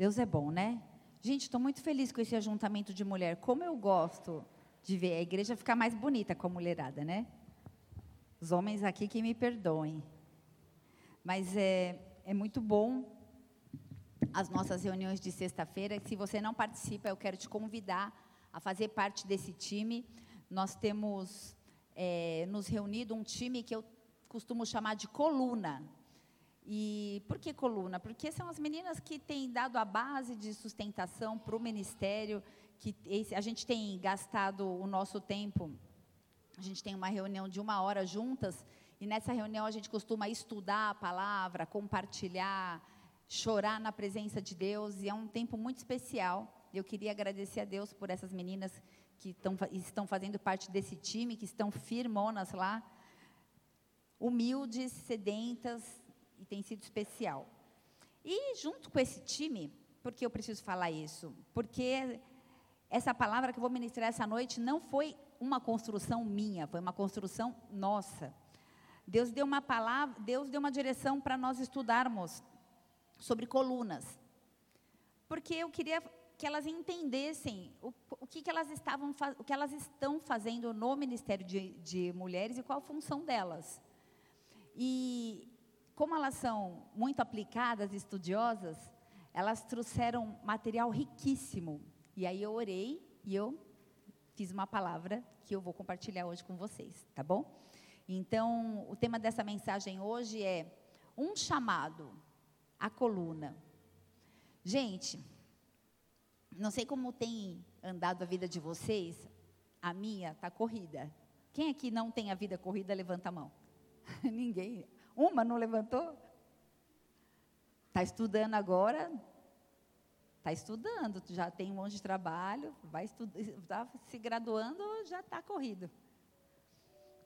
Deus é bom, né? Gente, estou muito feliz com esse ajuntamento de mulher. Como eu gosto de ver a igreja ficar mais bonita com a mulherada, né? Os homens aqui que me perdoem. Mas é, é muito bom as nossas reuniões de sexta-feira. Se você não participa, eu quero te convidar a fazer parte desse time. Nós temos é, nos reunido um time que eu costumo chamar de coluna. E por que coluna? Porque são as meninas que têm dado a base de sustentação para o ministério, que a gente tem gastado o nosso tempo. A gente tem uma reunião de uma hora juntas, e nessa reunião a gente costuma estudar a palavra, compartilhar, chorar na presença de Deus, e é um tempo muito especial. Eu queria agradecer a Deus por essas meninas que tão, estão fazendo parte desse time, que estão firmonas lá, humildes, sedentas, e tem sido especial. E junto com esse time, por que eu preciso falar isso? Porque essa palavra que eu vou ministrar essa noite não foi uma construção minha, foi uma construção nossa. Deus deu uma palavra, Deus deu uma direção para nós estudarmos sobre colunas. Porque eu queria que elas entendessem o, o que, que, elas estavam, o que elas estão fazendo no Ministério de, de Mulheres e qual a função delas. E como elas são muito aplicadas, estudiosas, elas trouxeram material riquíssimo. E aí eu orei e eu fiz uma palavra que eu vou compartilhar hoje com vocês, tá bom? Então, o tema dessa mensagem hoje é um chamado à coluna. Gente, não sei como tem andado a vida de vocês, a minha está corrida. Quem aqui não tem a vida corrida, levanta a mão. Ninguém. Uma não levantou? Está estudando agora? Está estudando, já tem um monte de trabalho, vai está se graduando, já está corrido.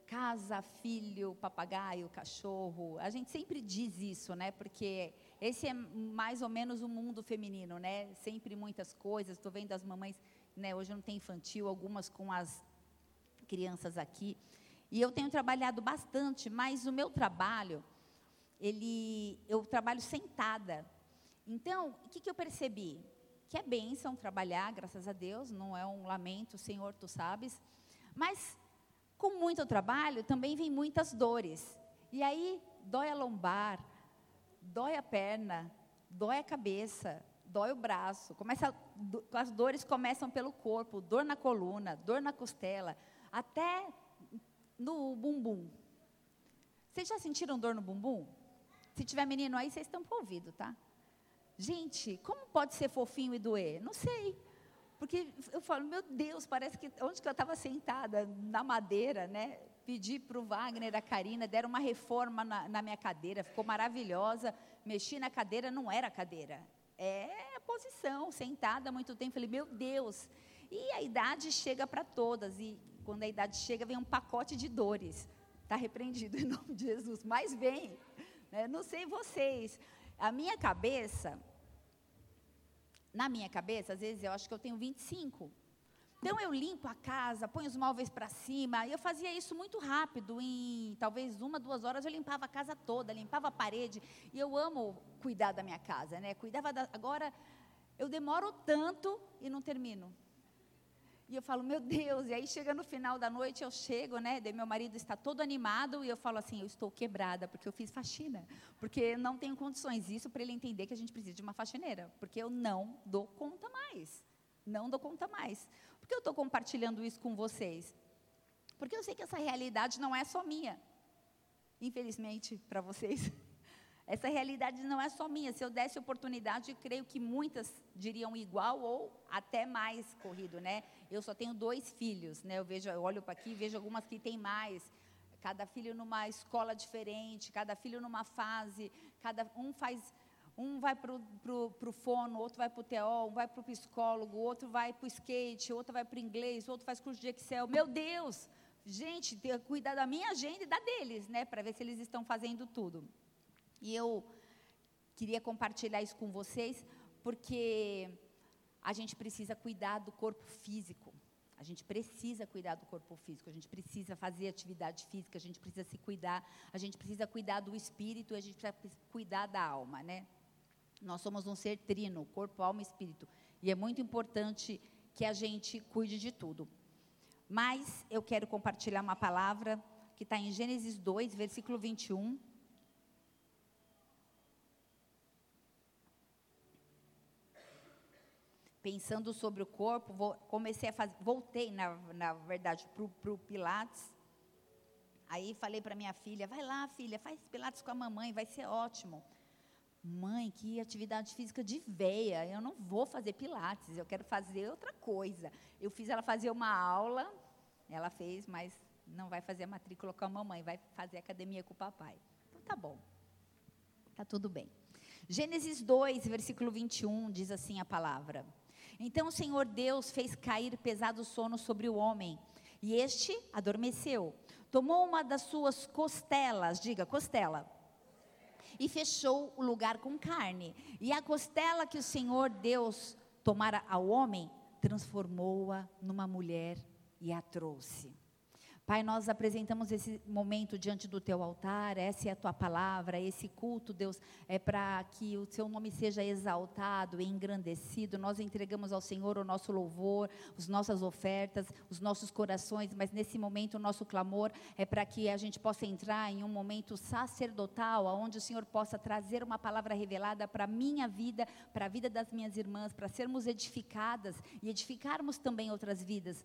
Casa, filho, papagaio, cachorro. A gente sempre diz isso, né? Porque esse é mais ou menos o mundo feminino, né? Sempre muitas coisas. Estou vendo as mamães, né? Hoje não tem infantil, algumas com as crianças aqui. E eu tenho trabalhado bastante, mas o meu trabalho, ele, eu trabalho sentada. Então, o que, que eu percebi? Que é bênção trabalhar, graças a Deus, não é um lamento, Senhor, tu sabes. Mas, com muito trabalho, também vem muitas dores. E aí, dói a lombar, dói a perna, dói a cabeça, dói o braço. Começa, as dores começam pelo corpo, dor na coluna, dor na costela, até no bumbum. Vocês já sentiram dor no bumbum? Se tiver menino aí, vocês estão para ouvido, tá? Gente, como pode ser fofinho e doer? Não sei. Porque eu falo, meu Deus, parece que onde que eu estava sentada, na madeira, né? Pedi para o Wagner, a Karina, deram uma reforma na, na, minha cadeira, ficou maravilhosa. Mexi na cadeira, não era cadeira. É a posição, sentada há muito tempo. Falei, meu Deus. E a idade chega para todas. E quando a idade chega, vem um pacote de dores. Está repreendido em nome de Jesus. Mas vem. Né? Não sei vocês. A minha cabeça, na minha cabeça, às vezes eu acho que eu tenho 25. Então eu limpo a casa, ponho os móveis para cima. E eu fazia isso muito rápido. Em talvez uma, duas horas eu limpava a casa toda, limpava a parede. E eu amo cuidar da minha casa, né? Cuidava da, agora eu demoro tanto e não termino. E eu falo, meu Deus, e aí chega no final da noite, eu chego, né? Daí meu marido está todo animado e eu falo assim, eu estou quebrada, porque eu fiz faxina. Porque não tenho condições. Isso para ele entender que a gente precisa de uma faxineira. Porque eu não dou conta mais. Não dou conta mais. Por que eu estou compartilhando isso com vocês? Porque eu sei que essa realidade não é só minha. Infelizmente, para vocês. Essa realidade não é só minha. Se eu desse oportunidade, creio que muitas diriam igual ou até mais corrido, né? Eu só tenho dois filhos, né? Eu vejo, eu olho para aqui vejo algumas que têm mais. Cada filho numa escola diferente, cada filho numa fase, cada um faz um vai para o fono, outro vai para o TO, um vai para o psicólogo, outro vai para o skate, outro vai para o inglês, outro faz curso de Excel. Meu Deus! Gente, cuidar da minha agenda e da deles, né? Para ver se eles estão fazendo tudo. E eu queria compartilhar isso com vocês, porque a gente precisa cuidar do corpo físico. A gente precisa cuidar do corpo físico, a gente precisa fazer atividade física, a gente precisa se cuidar, a gente precisa cuidar do espírito, a gente precisa cuidar da alma, né? Nós somos um ser trino, corpo, alma e espírito. E é muito importante que a gente cuide de tudo. Mas eu quero compartilhar uma palavra que está em Gênesis 2, versículo 21. Pensando sobre o corpo, comecei a fazer, voltei, na, na verdade, para o Pilates. Aí falei para minha filha, vai lá, filha, faz Pilates com a mamãe, vai ser ótimo. Mãe, que atividade física de veia, eu não vou fazer Pilates, eu quero fazer outra coisa. Eu fiz ela fazer uma aula, ela fez, mas não vai fazer a matrícula com a mamãe, vai fazer academia com o papai. Então tá bom. Tá tudo bem. Gênesis 2, versículo 21 diz assim a palavra: Então o Senhor Deus fez cair pesado sono sobre o homem, e este adormeceu. Tomou uma das suas costelas, diga costela, e fechou o lugar com carne. E a costela que o Senhor Deus tomara ao homem, transformou-a numa mulher e a trouxe. Pai, nós apresentamos esse momento diante do teu altar, essa é a tua palavra, esse culto, Deus, é para que o seu nome seja exaltado engrandecido. Nós entregamos ao Senhor o nosso louvor, as nossas ofertas, os nossos corações, mas nesse momento o nosso clamor é para que a gente possa entrar em um momento sacerdotal, onde o Senhor possa trazer uma palavra revelada para a minha vida, para a vida das minhas irmãs, para sermos edificadas e edificarmos também outras vidas.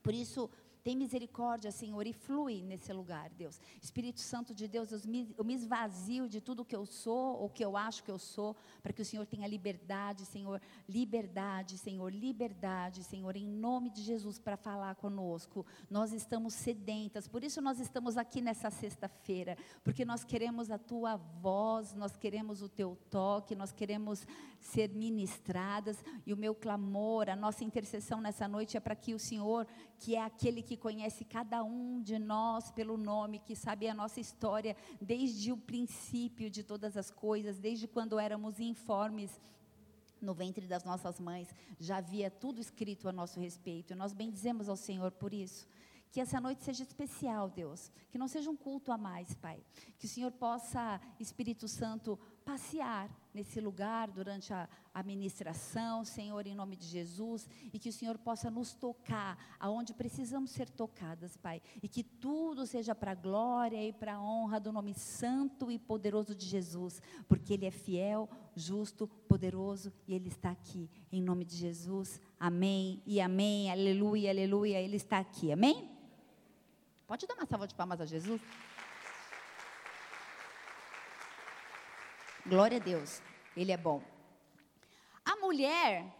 Por isso, tem misericórdia, Senhor, e flui nesse lugar, Deus. Espírito Santo de Deus, eu me, eu me esvazio de tudo que eu sou, ou que eu acho que eu sou, para que o Senhor tenha liberdade, Senhor. Liberdade, Senhor, liberdade, Senhor, em nome de Jesus, para falar conosco. Nós estamos sedentas, por isso nós estamos aqui nessa sexta-feira, porque nós queremos a tua voz, nós queremos o teu toque, nós queremos ser ministradas, e o meu clamor, a nossa intercessão nessa noite é para que o Senhor, que é aquele que conhece cada um de nós pelo nome, que sabe a nossa história desde o princípio de todas as coisas, desde quando éramos informes no ventre das nossas mães, já havia tudo escrito a nosso respeito. E nós bendizemos ao Senhor por isso. Que essa noite seja especial, Deus. Que não seja um culto a mais, Pai. Que o Senhor possa, Espírito Santo, passear nesse lugar durante a, a ministração, Senhor, em nome de Jesus, e que o Senhor possa nos tocar aonde precisamos ser tocadas, Pai, e que tudo seja para a glória e para a honra do nome santo e poderoso de Jesus, porque Ele é fiel, justo, poderoso e Ele está aqui, em nome de Jesus, amém e amém, aleluia, aleluia, Ele está aqui, amém? Pode dar uma salva de palmas a Jesus? Glória a Deus, Ele é bom. A mulher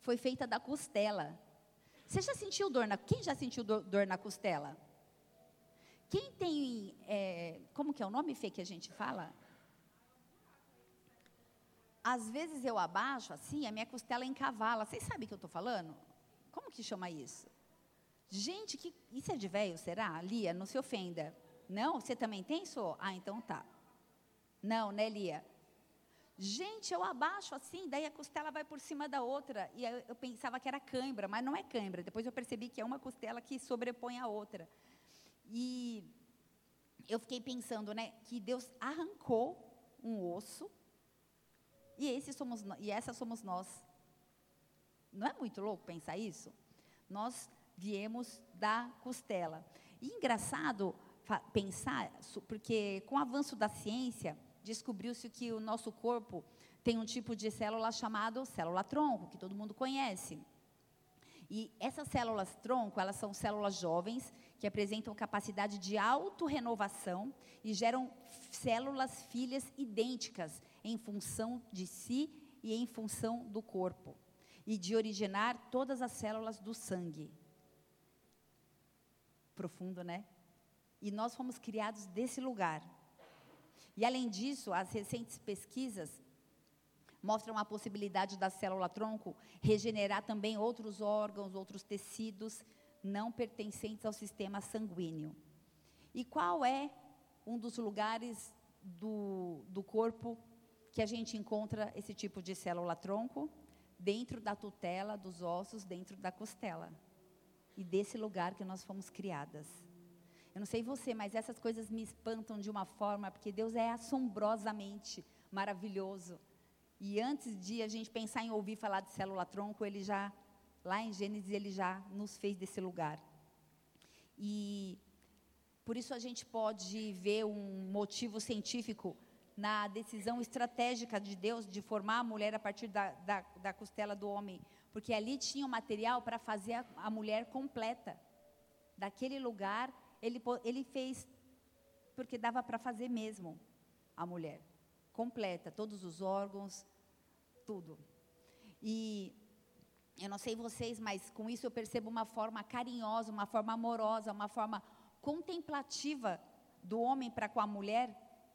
foi feita da costela. Você já sentiu dor na. Quem já sentiu dor, na costela? Quem tem. É, como que é o nome, Fê, que a gente fala? Às vezes eu abaixo assim, a minha costela encavala. Vocês sabem o que eu estou falando? Como que chama isso? Gente, que, isso é de velho, será? Lia, não se ofenda. Não? Você também tem, isso? Ah, então tá. Não, né, Lia? Gente, eu abaixo assim, daí a costela vai por cima da outra. E eu, eu pensava que era cãibra, mas não é cãibra. Depois eu percebi que é uma costela que sobrepõe a outra. E eu fiquei pensando, né, que Deus arrancou um osso e esse somos e essa somos nós. Não é muito louco pensar isso? Nós viemos da costela. E engraçado pensar, porque com o avanço da ciência, descobriu-se que o nosso corpo tem um tipo de célula chamado célula-tronco, que todo mundo conhece. E essas células-tronco, elas são células jovens que apresentam capacidade de autorrenovação e geram células filhas idênticas em função de si e em função do corpo, e de originar todas as células do sangue. Profundo, né? E nós fomos criados desse lugar. E além disso, as recentes pesquisas mostram a possibilidade da célula-tronco regenerar também outros órgãos, outros tecidos não pertencentes ao sistema sanguíneo. E qual é um dos lugares do, do corpo que a gente encontra esse tipo de célula-tronco? Dentro da tutela dos ossos, dentro da costela. E desse lugar que nós fomos criadas. Eu não sei você, mas essas coisas me espantam de uma forma, porque Deus é assombrosamente maravilhoso. E antes de a gente pensar em ouvir falar de célula-tronco, ele já, lá em Gênesis, ele já nos fez desse lugar. E por isso a gente pode ver um motivo científico na decisão estratégica de Deus de formar a mulher a partir da, da, da costela do homem, porque ali tinha o material para fazer a, a, mulher completa. Daquele lugar, ele, ele fez, porque dava para fazer mesmo a mulher completa, todos os órgãos, tudo. E eu não sei vocês, mas com isso eu percebo uma forma carinhosa, uma forma amorosa, uma forma contemplativa do homem para com a mulher,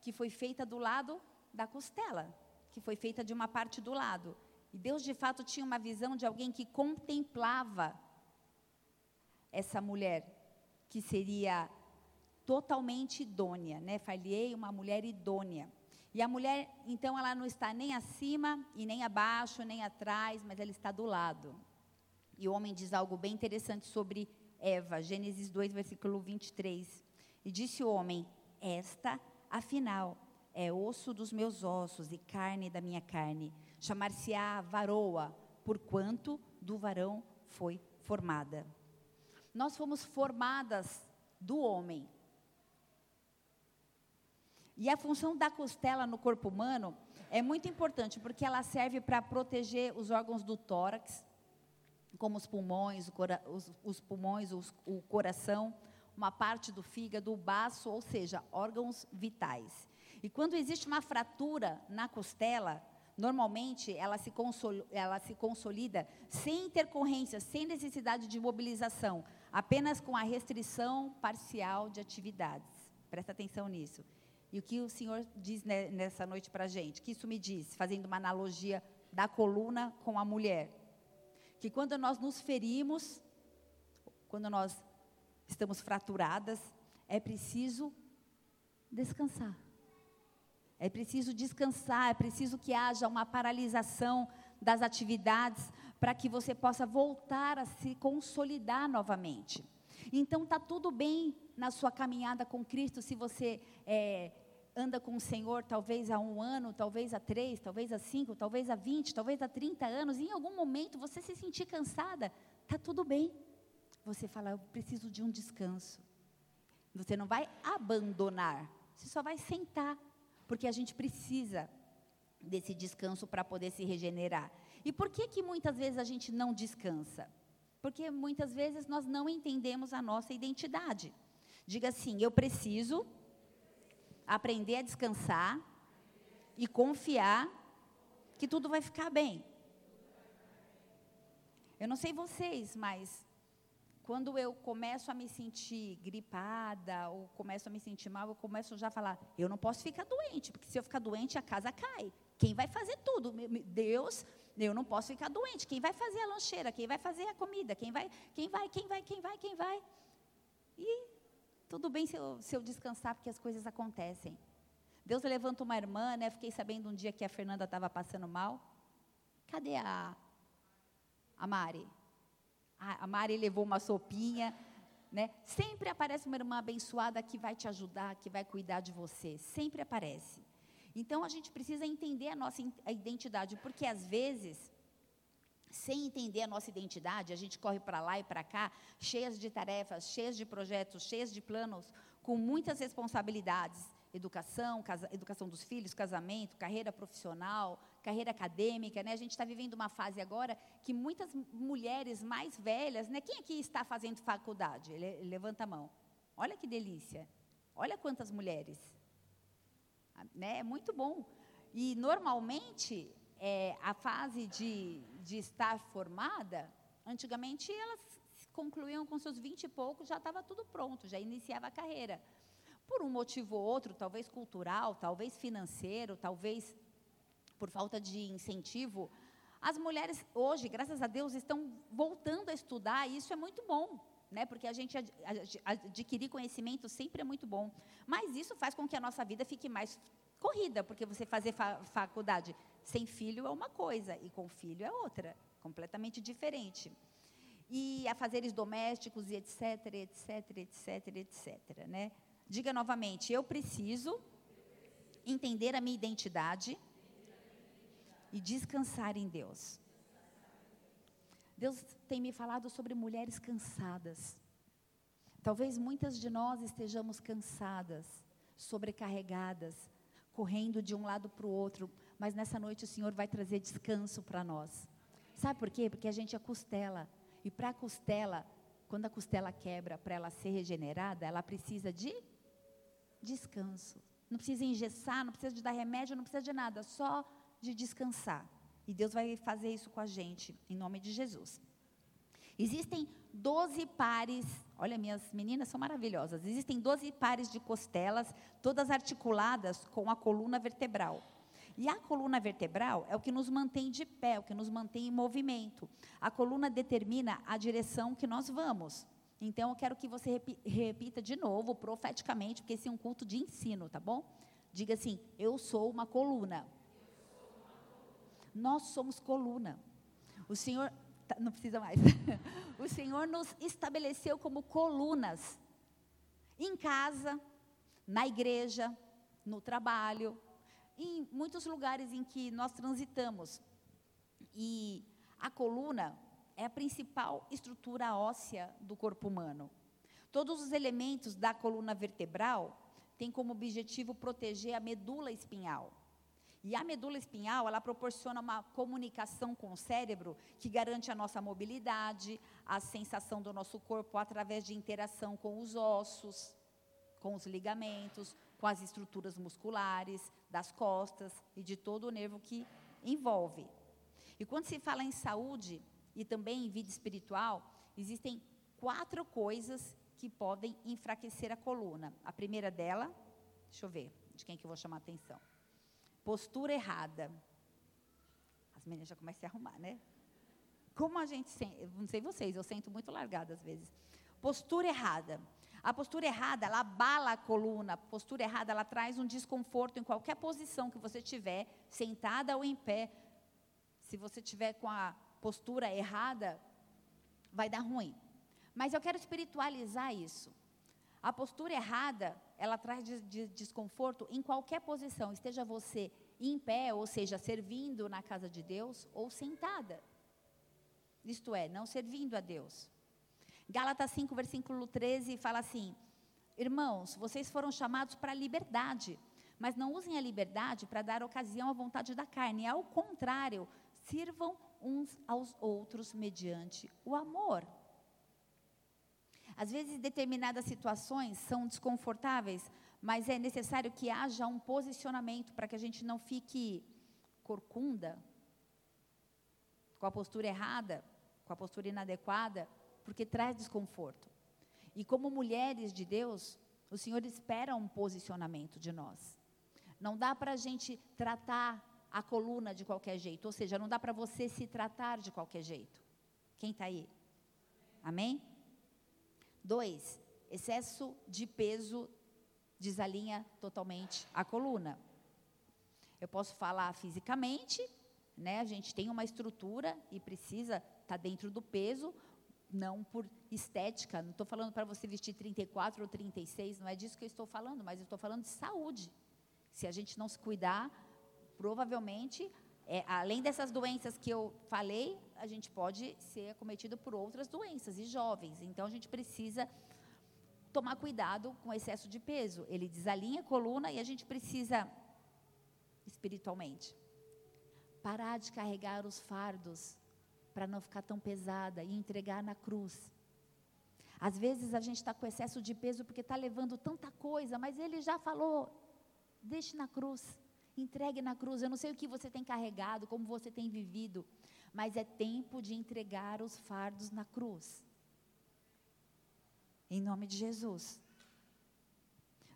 que foi feita do lado da costela, que foi feita de uma parte do lado. E Deus de fato tinha uma visão de alguém que contemplava essa mulher, que seria totalmente idônea, né? Falhei uma mulher idônea. E a mulher, então, ela não está nem acima e nem abaixo, nem atrás, mas ela está do lado. E o homem diz algo bem interessante sobre Eva, Gênesis 2, versículo 23. E disse o homem: Esta, afinal, é osso dos meus ossos e carne da minha carne. Chamar-se-á varoa, porquanto do varão foi formada. Nós fomos formadas do homem, e a função da costela no corpo humano é muito importante, porque ela serve para proteger os órgãos do tórax, como os pulmões, cora, os, os, pulmões, os, o coração, uma parte do fígado, o baço, ou seja, órgãos vitais. E quando existe uma fratura na costela, normalmente ela se, consol, ela se consolida sem intercorrência, sem necessidade de mobilização, apenas com a restrição parcial de atividades. Presta atenção nisso. E o que o Senhor diz nessa noite para a gente? Que isso me diz, fazendo uma analogia da coluna com a mulher. Que quando nós nos ferimos, quando nós estamos fraturadas, é preciso descansar. É preciso descansar, é preciso que haja uma paralisação das atividades para que você possa voltar a se consolidar novamente. Então está tudo bem na sua caminhada com Cristo se você é, anda com o Senhor talvez há um ano, talvez há três, talvez há cinco, talvez há vinte, talvez há trinta anos, e em algum momento você se sentir cansada, está tudo bem. Você fala, eu preciso de um descanso. Você não vai abandonar, você só vai sentar, porque a gente precisa desse descanso para poder se regenerar. E por que que muitas vezes a gente não descansa? Porque muitas vezes nós não entendemos a nossa identidade. Diga assim: eu preciso aprender a descansar e confiar que tudo vai ficar bem. Eu não sei vocês, mas quando eu começo a me sentir gripada ou começo a me sentir mal, eu começo já a falar: eu não posso ficar doente, porque se eu ficar doente a casa cai. Quem vai fazer tudo? Deus eu não posso ficar doente. Quem vai fazer a lancheira? Quem vai fazer a comida? Quem vai? Quem vai? Quem vai? Quem vai? Quem vai? E tudo bem se eu, se eu descansar, porque as coisas acontecem. Deus levanta uma irmã, né? Fiquei sabendo um dia que a Fernanda estava passando mal. Cadê a, a Mari? A, a Mari levou uma sopinha, né? Sempre aparece uma irmã abençoada que vai te ajudar, que vai cuidar de você. Sempre aparece. Então a gente precisa entender a nossa identidade, porque às vezes, sem entender a nossa identidade, a gente corre para lá e para cá, cheias de tarefas, cheias de projetos, cheias de planos, com muitas responsabilidades. Educação, casa, educação dos filhos, casamento, carreira profissional, carreira acadêmica, né? A gente está vivendo uma fase agora que muitas mulheres mais velhas, né? Quem aqui está fazendo faculdade? Levanta a mão. Olha que delícia. Olha quantas mulheres né? É muito bom. E normalmente é, a fase de, de estar formada, antigamente elas concluíam com seus vinte e poucos, já estava tudo pronto, já iniciava a carreira. Por um motivo ou outro, talvez cultural, talvez financeiro, talvez por falta de incentivo, as mulheres hoje, graças a Deus, estão voltando a estudar e isso é muito bom né? Porque a gente ad, ad, adquirir conhecimento sempre é muito bom. Mas isso faz com que a nossa vida fique mais corrida, porque você fazer fa faculdade sem filho é uma coisa e com filho é outra, completamente diferente. E a fazeres domésticos e etc, etc, etc, etc, né? Diga novamente, eu preciso entender a minha identidade e descansar em Deus. Deus tem me falado sobre mulheres cansadas. Talvez muitas de nós estejamos cansadas, sobrecarregadas, correndo de um lado para o outro, mas nessa noite o Senhor vai trazer descanso para nós. Sabe por quê? Porque a gente é costela. E para a costela, quando a costela quebra, para ela ser regenerada, ela precisa de descanso. Não precisa engessar, não precisa de dar remédio, não precisa de nada, só de descansar. E Deus vai fazer isso com a gente, em nome de Jesus. Existem 12 pares, olha, minhas meninas são maravilhosas. Existem 12 pares de costelas, todas articuladas com a coluna vertebral. E a coluna vertebral é o que nos mantém de pé, o que nos mantém em movimento. A coluna determina a direção que nós vamos. Então, eu quero que você repita de novo, profeticamente, porque esse é um culto de ensino, tá bom? Diga assim: Eu sou uma coluna. Nós somos coluna. O Senhor, tá, não precisa mais. o Senhor nos estabeleceu como colunas. Em casa, na igreja, no trabalho, em muitos lugares em que nós transitamos. E a coluna é a principal estrutura óssea do corpo humano. Todos os elementos da coluna vertebral têm como objetivo proteger a medula espinhal. E a medula espinhal, ela proporciona uma comunicação com o cérebro que garante a nossa mobilidade, a sensação do nosso corpo através de interação com os ossos, com os ligamentos, com as estruturas musculares, das costas e de todo o nervo que envolve. E quando se fala em saúde, e também em vida espiritual, existem quatro coisas que podem enfraquecer a coluna. A primeira dela, deixa eu ver, de quem que eu vou chamar a atenção. Postura errada. As meninas já começam a se arrumar, né? Como a gente não sei vocês, eu sento muito largada às vezes. Postura errada. A postura errada, ela abala a coluna. A postura errada, ela traz um desconforto em qualquer posição que você tiver, sentada ou em pé. Se você tiver com a postura errada, vai dar ruim. Mas eu quero espiritualizar isso. A postura errada, ela traz de, de desconforto em qualquer posição, esteja você em pé, ou seja, servindo na casa de Deus, ou sentada. Isto é, não servindo a Deus. Gálatas 5, versículo 13 fala assim: Irmãos, vocês foram chamados para a liberdade, mas não usem a liberdade para dar ocasião à vontade da carne. Ao contrário, sirvam uns aos outros mediante o amor. Às vezes, determinadas situações são desconfortáveis, mas é necessário que haja um posicionamento para que a gente não fique corcunda, com a postura errada, com a postura inadequada, porque traz desconforto. E como mulheres de Deus, o Senhor espera um posicionamento de nós. Não dá para a gente tratar a coluna de qualquer jeito. Ou seja, não dá para você se tratar de qualquer jeito. Quem está aí? Amém? Dois, excesso de peso desalinha totalmente a coluna. Eu posso falar fisicamente, né? A gente tem uma estrutura e precisa estar tá dentro do peso, não por estética. Não estou falando para você vestir 34 ou 36, não é disso que eu estou falando, mas eu estou falando de saúde. Se a gente não se cuidar, provavelmente, é, além dessas doenças que eu falei, a gente pode ser acometido por outras doenças e jovens. Então a gente precisa tomar cuidado com o excesso de peso. Ele desalinha a coluna e a gente precisa espiritualmente parar de carregar os fardos para não ficar tão pesada e entregar na cruz. Às vezes a gente está com excesso de peso porque está levando tanta coisa, mas ele já falou: deixe na cruz. Entregue na cruz. Eu não sei o que você tem carregado, como você tem vivido, mas é tempo de entregar os fardos na cruz. Em nome de Jesus.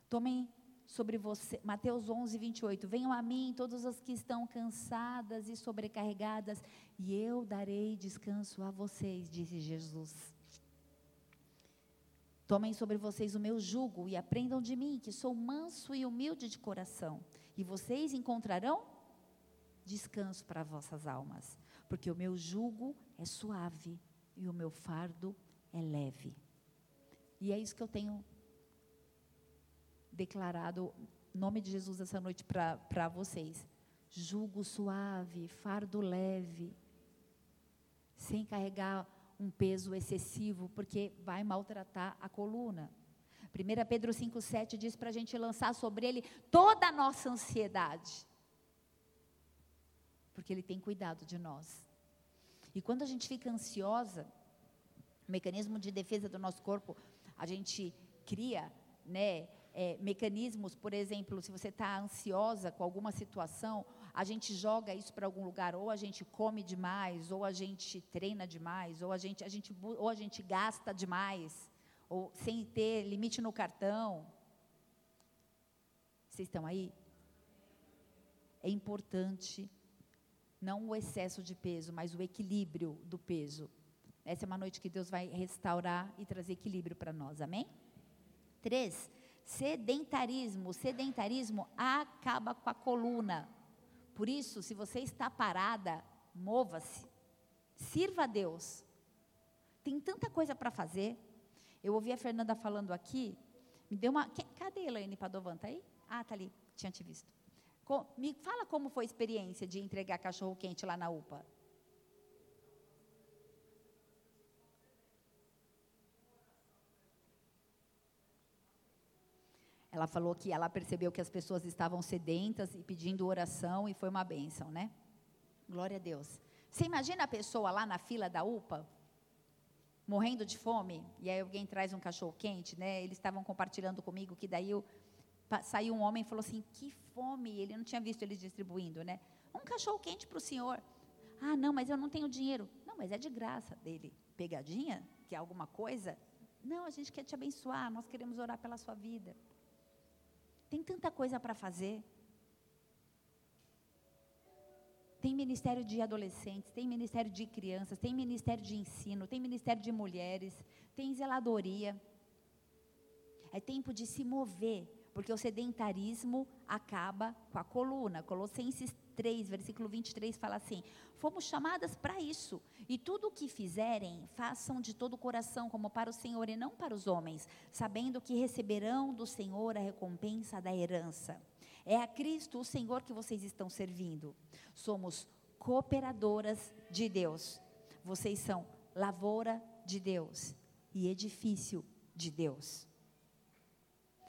Tomem sobre você, Mateus 11, 28. Venham a mim todos os que estão cansadas e sobrecarregadas, e eu darei descanso a vocês, disse Jesus. Tomem sobre vocês o meu jugo e aprendam de mim, que sou manso e humilde de coração e vocês encontrarão descanso para vossas almas, porque o meu jugo é suave e o meu fardo é leve. E é isso que eu tenho declarado, nome de Jesus, essa noite para vocês. jugo suave, fardo leve, sem carregar um peso excessivo, porque vai maltratar a coluna. 1 Pedro 5,7 diz para a gente lançar sobre ele toda a nossa ansiedade, porque ele tem cuidado de nós. E quando a gente fica ansiosa, o mecanismo de defesa do nosso corpo, a gente cria, né, é, mecanismos, por exemplo, se você está ansiosa com alguma situação, a gente joga isso para algum lugar, ou a gente come demais, ou a gente treina demais, ou a gente, a gente, ou a gente gasta demais, ou sem ter limite no cartão. Vocês estão aí? É importante não o excesso de peso, mas o equilíbrio do peso. Essa é uma noite que Deus vai restaurar e trazer equilíbrio para nós, amém? Três, sedentarismo. Sedentarismo acaba com a coluna. Por isso, se você está parada, mova-se. Sirva a Deus. Tem tanta coisa para fazer. Eu ouvi a Fernanda falando aqui, me deu uma. Cadê a Elaine Padovan? Está aí? Ah, está ali, tinha te visto. me fala como foi a experiência de entregar cachorro quente lá na UPA. Ela falou que ela percebeu que as pessoas estavam sedentas e pedindo oração e foi uma bênção, né? Glória a Deus. Você imagina a pessoa lá na fila da UPA, morrendo de fome, e aí alguém traz um cachorro quente, né? Eles estavam compartilhando comigo que daí eu, saiu um homem e falou assim: que fome! Ele não tinha visto eles distribuindo, né? Um cachorro quente para o senhor. Ah, não, mas eu não tenho dinheiro. Não, mas é de graça dele. Pegadinha? Que é alguma coisa? Não, a gente quer te abençoar, nós queremos orar pela sua vida. Tem tanta coisa para fazer. Tem ministério de adolescentes, tem ministério de crianças, tem ministério de ensino, tem ministério de mulheres, tem zeladoria. É tempo de se mover, porque o sedentarismo acaba com a coluna. Colossenses 3, versículo 23 fala assim: Fomos chamadas para isso, e tudo o que fizerem, façam de todo o coração, como para o Senhor e não para os homens, sabendo que receberão do Senhor a recompensa da herança. É a Cristo, o Senhor, que vocês estão servindo. Somos cooperadoras de Deus. Vocês são lavoura de Deus e edifício de Deus.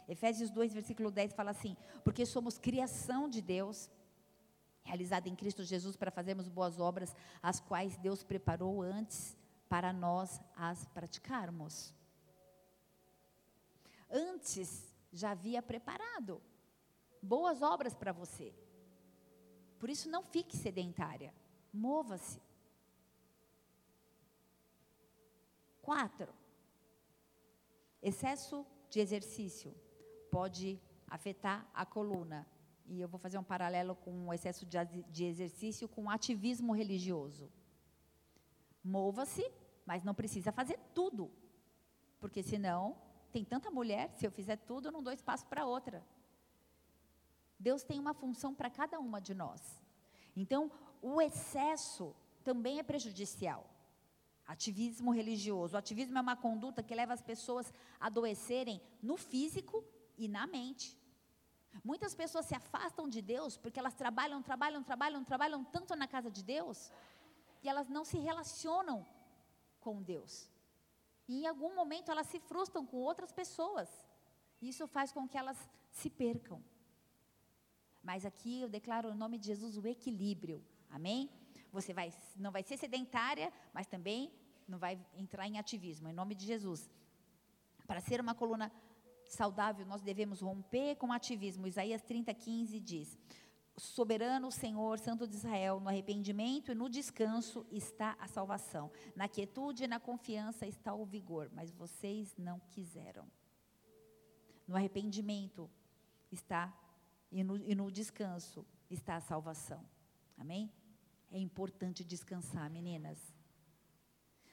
Efésios 2, versículo 10 fala assim: Porque somos criação de Deus realizada em Cristo Jesus para fazermos boas obras, as quais Deus preparou antes para nós as praticarmos. Antes já havia preparado boas obras para você. Por isso não fique sedentária, mova-se. Quatro, excesso de exercício pode afetar a coluna, e eu vou fazer um paralelo com o excesso de, exercício com o ativismo religioso. Mova-se, mas não precisa fazer tudo. Porque senão, tem tanta mulher, se eu fizer tudo, eu não dou espaço para outra. Deus tem uma função para cada uma de nós. Então, o excesso também é prejudicial. Ativismo religioso. O ativismo é uma conduta que leva as pessoas a adoecerem no físico e na mente. Muitas pessoas se afastam de Deus porque elas trabalham, trabalham, trabalham, trabalham tanto na casa de Deus e elas não se relacionam com Deus. E em algum momento elas se frustram com outras pessoas. Isso faz com que elas se percam. Mas aqui eu declaro em nome de Jesus o equilíbrio. Amém? Você vai, não vai ser sedentária, mas também não vai entrar em ativismo. Em nome de Jesus. Para ser uma coluna saudável, nós devemos romper com o ativismo. Isaías 30, 15 diz: Soberano Senhor, Santo de Israel, no arrependimento e no descanso está a salvação. Na quietude e na confiança está o vigor, mas vocês não quiseram. No arrependimento está e no, e no descanso está a salvação. Amém? É importante descansar, meninas.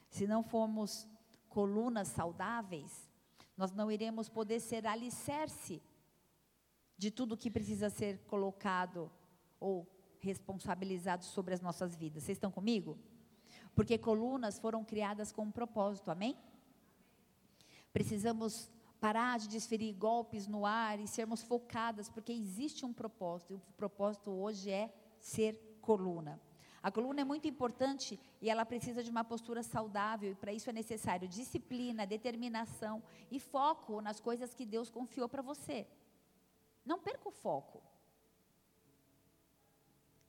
Se não formos colunas saudáveis, nós não iremos poder ser alicerce de tudo que precisa ser colocado ou responsabilizado sobre as nossas vidas. Vocês estão comigo? Porque colunas foram criadas com um propósito, amém? Precisamos parar de desferir golpes no ar e sermos focadas, porque existe um propósito, e o propósito hoje é ser coluna. A coluna é muito importante e ela precisa de uma postura saudável, e para isso é necessário disciplina, determinação e foco nas coisas que Deus confiou para você. Não perca o foco.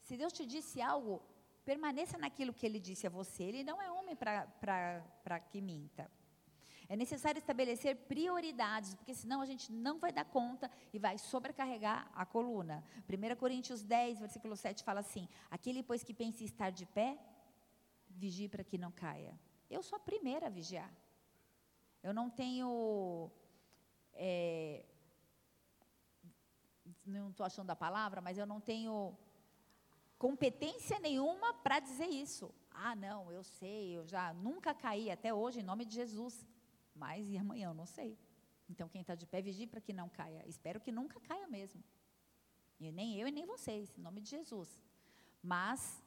Se Deus te disse algo, permaneça naquilo que Ele disse a você. Ele não é homem para que minta. É necessário estabelecer prioridades, porque senão a gente não vai dar conta e vai sobrecarregar a coluna. 1 Coríntios 10, versículo 7 fala assim: Aquele, pois, que pensa em estar de pé, vigie para que não caia. Eu sou a primeira a vigiar. Eu não tenho. É, não estou achando a palavra, mas eu não tenho competência nenhuma para dizer isso. Ah, não, eu sei, eu já nunca caí até hoje, em nome de Jesus. Mas e amanhã, eu não sei. Então, quem está de pé, vigie para que não caia. Espero que nunca caia mesmo. E nem eu e nem vocês, em nome de Jesus. Mas,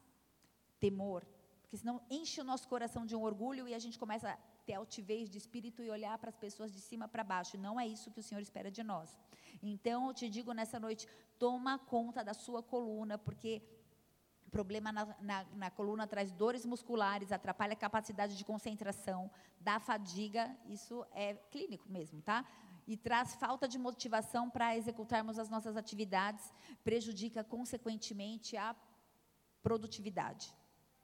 temor. Porque senão enche o nosso coração de um orgulho e a gente começa a ter altivez de espírito e olhar para as pessoas de cima para baixo. Não é isso que o Senhor espera de nós. Então, eu te digo nessa noite: toma conta da sua coluna, porque problema na, na, na, coluna traz dores musculares, atrapalha a capacidade de concentração, dá fadiga, isso é clínico mesmo, tá? E traz falta de motivação para executarmos as nossas atividades, prejudica consequentemente a produtividade.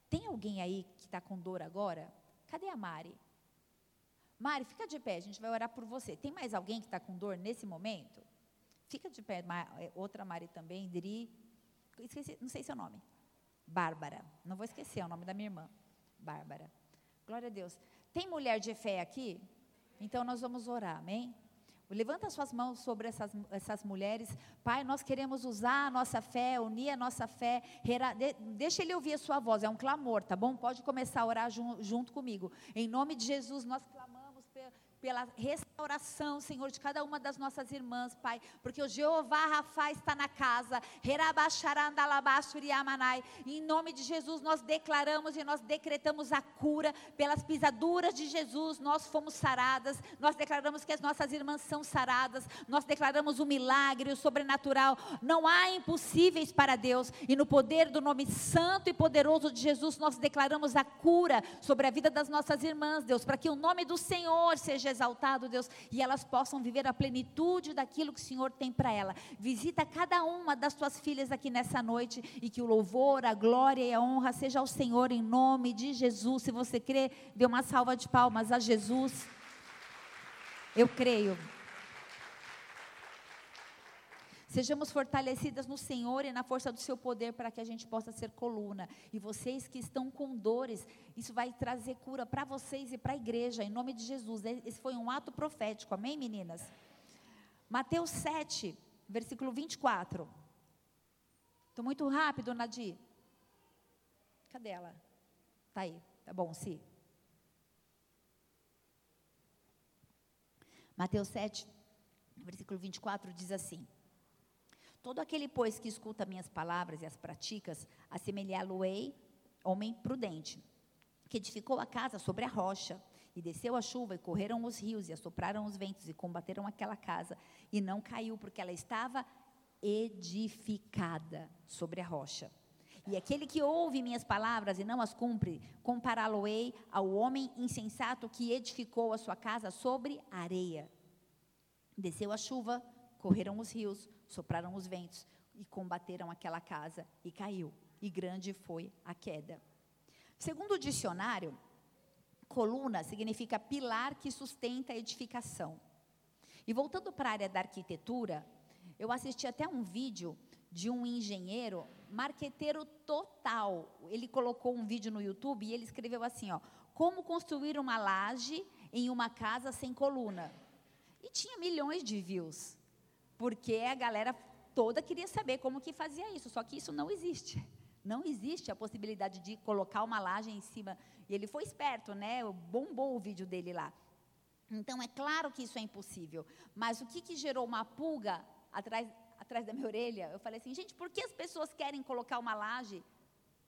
Tem alguém aí que está com dor agora? Cadê a Mari? Mari, fica de pé, a gente vai orar por você. Tem mais alguém que está com dor nesse momento? Fica de pé, é, outra Mari também, Dri. Esqueci, não sei seu nome. Bárbara. Não vou esquecer é o nome da minha irmã. Bárbara. Glória a Deus. Tem mulher de fé aqui? Então nós vamos orar, amém? Levanta suas mãos sobre essas, essas mulheres. Pai, nós queremos usar a nossa fé, unir a nossa fé. Deixa ele ouvir a sua voz, é um clamor, tá bom? Pode começar a orar junto comigo. Em nome de Jesus, nós clamamos pela restauração, Senhor, de cada uma das nossas irmãs, Pai, porque o Jeová Rafa está na casa. Em nome de Jesus, nós declaramos e nós decretamos a cura pelas pisaduras de Jesus. Nós fomos saradas. Nós declaramos que as nossas irmãs são saradas. Nós declaramos o milagre, o sobrenatural. Não há impossíveis para Deus. E no poder do nome santo e poderoso de Jesus, nós declaramos a cura sobre a vida das nossas irmãs, Deus, para que o nome do Senhor seja exaltado, Deus, e elas possam viver a plenitude daquilo que o Senhor tem para ela. Visita cada uma das tuas filhas aqui nessa noite e que o louvor, a glória e a honra seja ao Senhor em nome de Jesus. Se você crê, dê uma salva de palmas a Jesus. Eu creio. Sejamos fortalecidas no Senhor e na força do seu poder para que a gente possa ser coluna. E vocês que estão com dores, isso vai trazer cura para vocês e para a igreja, em nome de Jesus. Esse foi um ato profético, amém, meninas? Mateus 7, versículo 24. Estou muito rápido, Nadir. Cadê ela? Tá aí, tá bom, sim. Mateus 7, versículo 24 diz assim: Todo aquele, pois, que escuta minhas palavras e as praticas, assemelhá-lo-ei homem prudente, que edificou a casa sobre a rocha, e desceu a chuva, e correram os rios, e assopraram os ventos, e combateram aquela casa, e não caiu, porque ela estava edificada sobre a rocha. E aquele que ouve minhas palavras e não as cumpre, compará-lo-ei ao homem insensato que edificou a sua casa sobre areia. Desceu a chuva, correram os rios, sopraram os ventos e combateram aquela casa e caiu, e grande foi a queda. Segundo o dicionário, coluna significa pilar que sustenta a edificação. E voltando para a área da arquitetura, eu assisti até um vídeo de um engenheiro, marqueteiro total. Ele colocou um vídeo no YouTube e ele escreveu assim, ó: Como construir uma laje em uma casa sem coluna. E tinha milhões de views porque a galera toda queria saber como que fazia isso, só que isso não existe. Não existe a possibilidade de colocar uma laje em cima. E ele foi esperto, né? Bombou o vídeo dele lá. Então é claro que isso é impossível. Mas o que, que gerou uma pulga atrás, atrás da minha orelha? Eu falei assim, gente, por que as pessoas querem colocar uma laje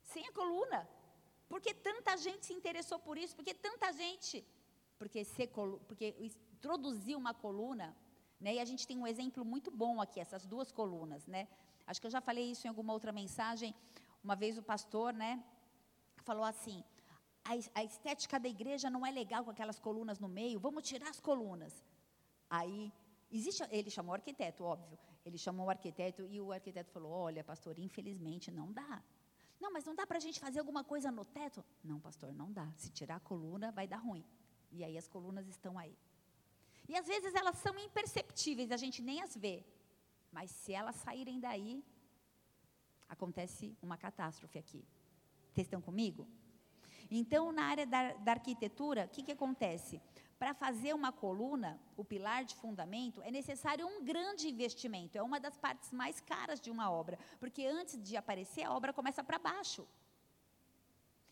sem a coluna? Por que tanta gente se interessou por isso? Por que tanta gente? Porque, ser, porque introduzir uma coluna né? E a gente tem um exemplo muito bom aqui, essas duas colunas. Né? Acho que eu já falei isso em alguma outra mensagem. Uma vez o pastor, né, falou assim: a, a estética da igreja não é legal com aquelas colunas no meio, vamos tirar as colunas. Aí, existe, ele chamou o arquiteto, óbvio. Ele chamou o arquiteto e o arquiteto falou: Olha, pastor, infelizmente não dá. Não, mas não dá para a gente fazer alguma coisa no teto? Não, pastor, não dá. Se tirar a coluna, vai dar ruim. E aí as colunas estão aí. E às vezes elas são imperceptíveis, a gente nem as vê. Mas se elas saírem daí, acontece uma catástrofe aqui. Vocês estão comigo? Então, na área da, da arquitetura, o que, que acontece? Para fazer uma coluna, o pilar de fundamento, é necessário um grande investimento. É uma das partes mais caras de uma obra, porque antes de aparecer, a obra começa para baixo.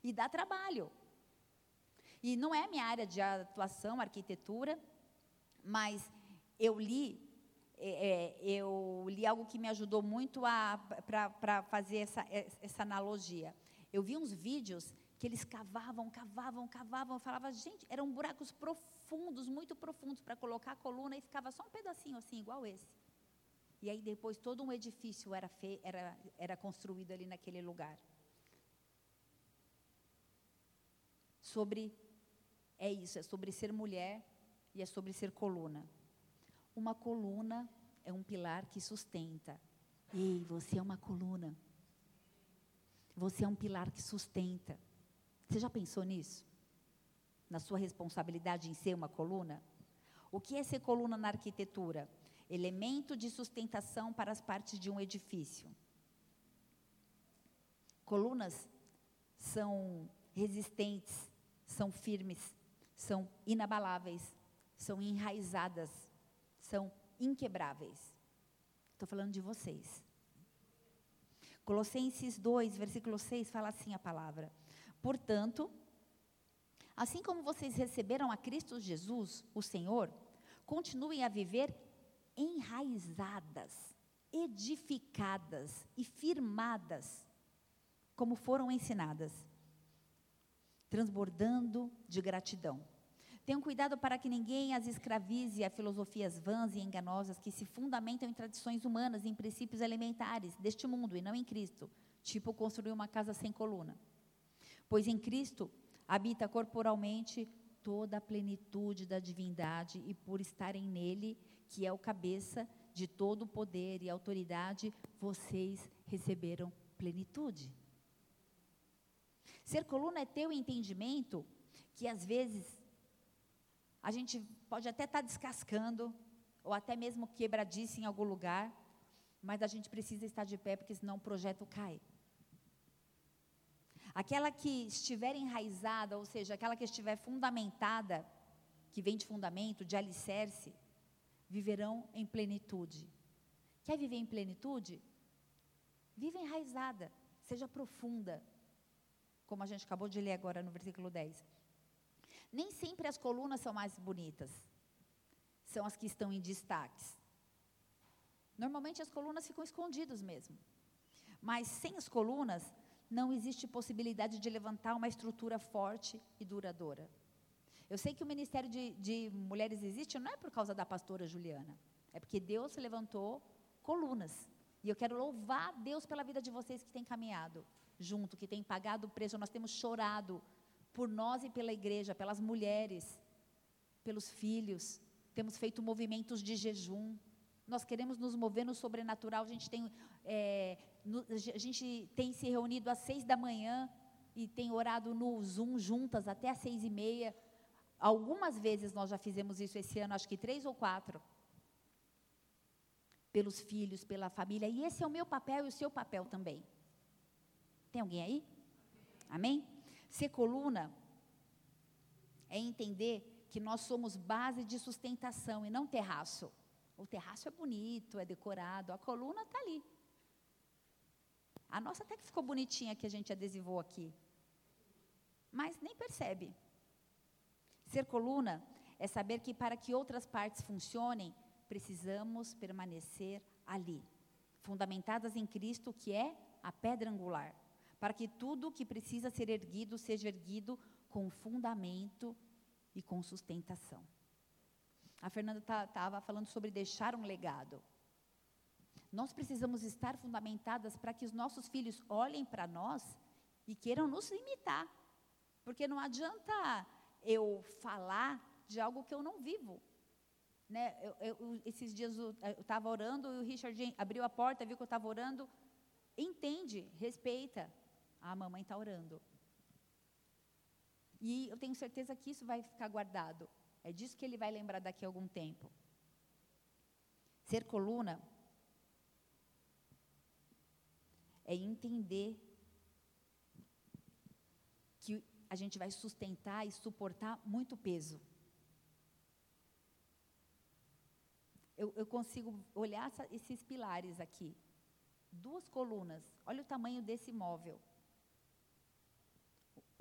E dá trabalho. E não é minha área de atuação, arquitetura, mas eu li, é, é eu li algo que me ajudou muito para fazer essa, essa analogia. Eu vi uns vídeos que eles cavavam, cavavam, cavavam. Eu falava, gente, eram buracos profundos, muito profundos, para colocar a coluna e ficava só um pedacinho assim, igual esse. E aí depois todo um edifício era, fe, era, era construído ali naquele lugar. Sobre, é isso, é sobre ser mulher e é sobre ser coluna. Uma coluna é um pilar que sustenta. Ei, você é uma coluna. Você é um pilar que sustenta. Você já pensou nisso? Na sua responsabilidade em ser uma coluna? O que é ser coluna na arquitetura? Elemento de sustentação para as partes de um edifício. Colunas são resistentes, são firmes, são inabaláveis, são enraizadas, são inquebráveis. Estou falando de vocês. Colossenses 2, versículo 6 fala assim a palavra: Portanto, assim como vocês receberam a Cristo Jesus, o Senhor, continuem a viver enraizadas, edificadas e firmadas, como foram ensinadas, transbordando de gratidão. Tenham cuidado para que ninguém as escravize a filosofias vãs e enganosas que se fundamentam em tradições humanas e em princípios elementares deste mundo e não em Cristo, tipo construir uma casa sem coluna. Pois em Cristo habita corporalmente toda a plenitude da divindade e por estarem nele, que é o cabeça de todo o poder e autoridade, vocês receberam plenitude. Ser coluna é ter o entendimento que às vezes a gente pode até estar tá descascando, ou até mesmo quebradiça em algum lugar, mas a gente precisa estar de pé, porque senão o projeto cai. Aquela que estiver enraizada, ou seja, aquela que estiver fundamentada, que vem de fundamento, de alicerce, viverão em plenitude. Quer viver em plenitude? Viva enraizada, seja profunda, como a gente acabou de ler agora no versículo 10. Nem sempre as colunas são mais bonitas, são as que estão em destaques. Normalmente as colunas ficam escondidas mesmo. Mas sem as colunas, não existe possibilidade de levantar uma estrutura forte e duradoura. Eu sei que o Ministério de, de Mulheres existe não é por causa da pastora Juliana, é porque Deus levantou colunas. E eu quero louvar Deus pela vida de vocês que têm caminhado junto, que têm pagado o preço. Nós temos chorado por nós e pela igreja, pelas mulheres, pelos filhos. Temos feito movimentos de jejum. Nós queremos nos mover no sobrenatural. A gente tem é, no, a gente tem se reunido às seis da manhã e tem orado no Zoom juntas até às seis e meia. Algumas vezes nós já fizemos isso esse ano, acho que três ou quatro. Pelos filhos, pela família. E esse é o meu papel e o seu papel também. Tem alguém aí? Amém? Ser coluna é entender que nós somos base de sustentação e não terraço. O terraço é bonito, é decorado, a coluna está ali. A nossa até que ficou bonitinha que a gente adesivou aqui. Mas nem percebe. Ser coluna é saber que para que outras partes funcionem, precisamos permanecer ali, fundamentadas em Cristo, que é a pedra angular, para que tudo que precisa ser erguido seja erguido com fundamento e com sustentação. A Fernanda estava falando sobre deixar um legado. Nós precisamos estar fundamentadas para que os nossos filhos olhem para nós e queiram nos imitar. Porque não adianta eu falar de algo que eu não vivo. Né? Eu, eu, esses dias eu estava orando e o Richard abriu a porta, viu que eu estava orando. Entende, respeita. A mamãe está orando. E eu tenho certeza que isso vai ficar guardado. É disso que ele vai lembrar daqui a algum tempo. Ser coluna é entender que a gente vai sustentar e suportar muito peso. Eu, eu consigo olhar essa, esses pilares aqui. Duas colunas. Olha o tamanho desse móvel.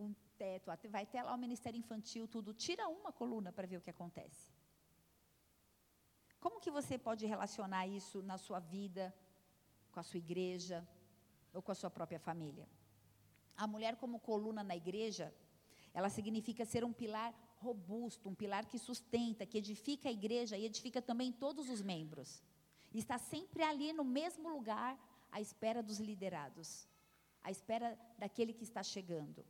Um teto, vai até lá o Ministério Infantil, tudo. Tira uma coluna para ver o que acontece. Como que você pode relacionar isso na sua vida, com a sua igreja ou com a sua própria família? A mulher como coluna na igreja, ela significa ser um pilar robusto, um pilar que sustenta, que edifica a igreja e edifica também todos os membros. Está sempre ali no mesmo lugar, à espera dos liderados, à espera daquele que está chegando.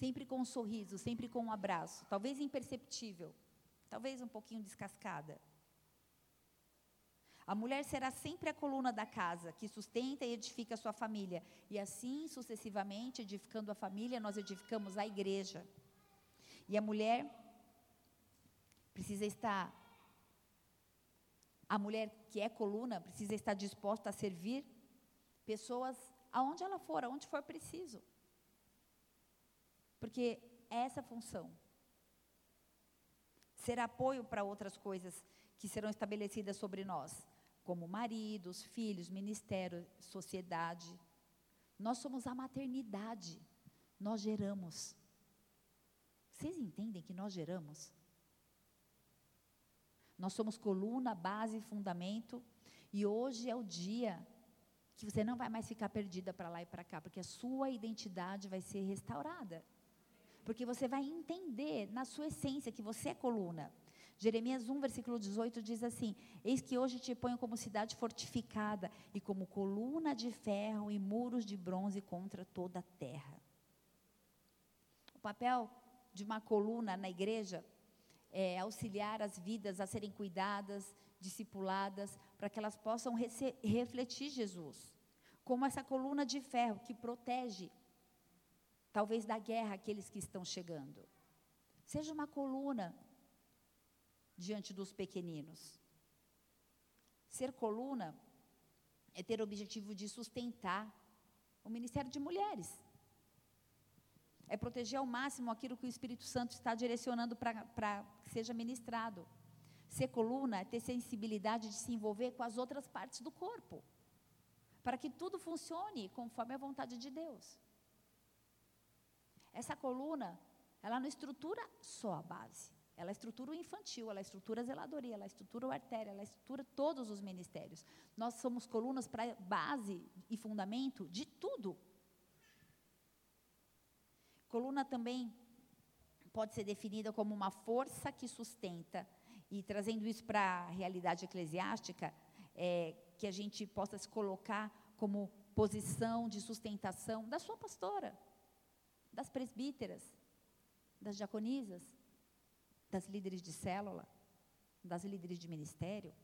Sempre com um sorriso, sempre com um abraço, talvez imperceptível, talvez um pouquinho descascada. A mulher será sempre a coluna da casa, que sustenta e edifica a sua família. E assim, sucessivamente, edificando a família, nós edificamos a igreja. E a mulher precisa estar. A mulher que é coluna precisa estar disposta a servir pessoas aonde ela for, aonde for preciso. Porque é essa função. Ser apoio para outras coisas que serão estabelecidas sobre nós como maridos, filhos, ministério, sociedade. Nós somos a maternidade. Nós geramos. Vocês entendem que nós geramos? Nós somos coluna, base, fundamento. E hoje é o dia que você não vai mais ficar perdida para lá e para cá, porque a sua identidade vai ser restaurada. Porque você vai entender na sua essência que você é coluna. Jeremias 1, versículo 18 diz assim: Eis que hoje te ponho como cidade fortificada e como coluna de ferro e muros de bronze contra toda a terra. O papel de uma coluna na igreja é auxiliar as vidas a serem cuidadas, discipuladas, para que elas possam refletir Jesus. Como essa coluna de ferro que protege, talvez da guerra, aqueles que estão chegando. Seja uma coluna diante dos pequeninos. Ser coluna é ter o objetivo de sustentar o ministério de mulheres. É proteger ao máximo aquilo que o Espírito Santo está direcionando para que seja ministrado. Ser coluna é ter sensibilidade de se envolver com as outras partes do corpo, para que tudo funcione conforme a vontade de Deus. Essa coluna, ela não estrutura só a base. Ela estrutura o infantil, ela estrutura a zeladoria, ela estrutura o artéria, ela estrutura todos os ministérios. Nós somos colunas para base e fundamento de tudo. Coluna também pode ser definida como uma força que sustenta, e trazendo isso para a realidade eclesiástica, é, que a gente possa se colocar como posição de sustentação da sua pastora, das presbíteras, das diaconisas, das líderes de célula, das líderes de ministério,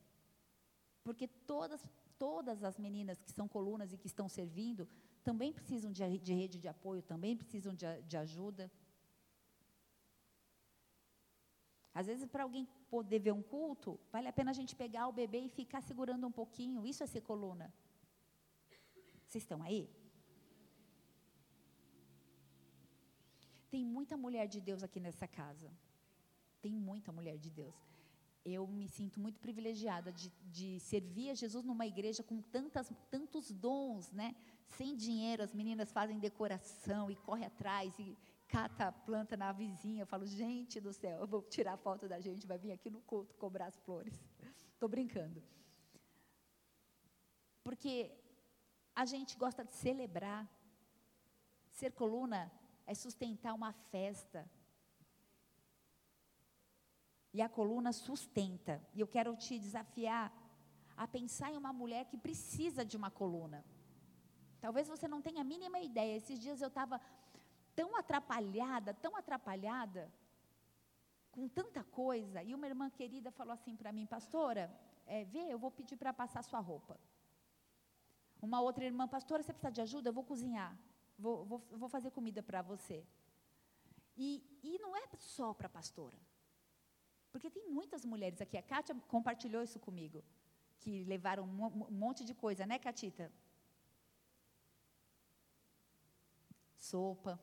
porque todas, todas as meninas que são colunas e que estão servindo também precisam de, de rede de apoio, também precisam de, de ajuda. Às vezes, para alguém poder ver um culto, vale a pena a gente pegar o bebê e ficar segurando um pouquinho. Isso é ser coluna. Vocês estão aí? Tem muita mulher de Deus aqui nessa casa tem muita mulher de Deus. Eu me sinto muito privilegiada de, de servir a Jesus numa igreja com tantas, tantos dons, né? Sem dinheiro, as meninas fazem decoração e corre atrás e cata a planta na vizinha. Eu falo, gente do céu, eu vou tirar foto da gente, vai vir aqui no culto cobrar as flores. Estou brincando. Porque a gente gosta de celebrar. Ser coluna é sustentar uma festa, e a coluna sustenta. E eu quero te desafiar a pensar em uma mulher que precisa de uma coluna. Talvez você não tenha a mínima ideia. Esses dias eu estava tão atrapalhada, tão atrapalhada, com tanta coisa. E uma irmã querida falou assim para mim, pastora, é, vê, eu vou pedir para passar sua roupa. Uma outra irmã, pastora, você precisa de ajuda? Eu vou cozinhar. Vou, vou, vou fazer comida para você. E, e não é só para pastora. Porque tem muitas mulheres aqui. A Kátia compartilhou isso comigo. Que levaram um monte de coisa, né, Catita? Sopa.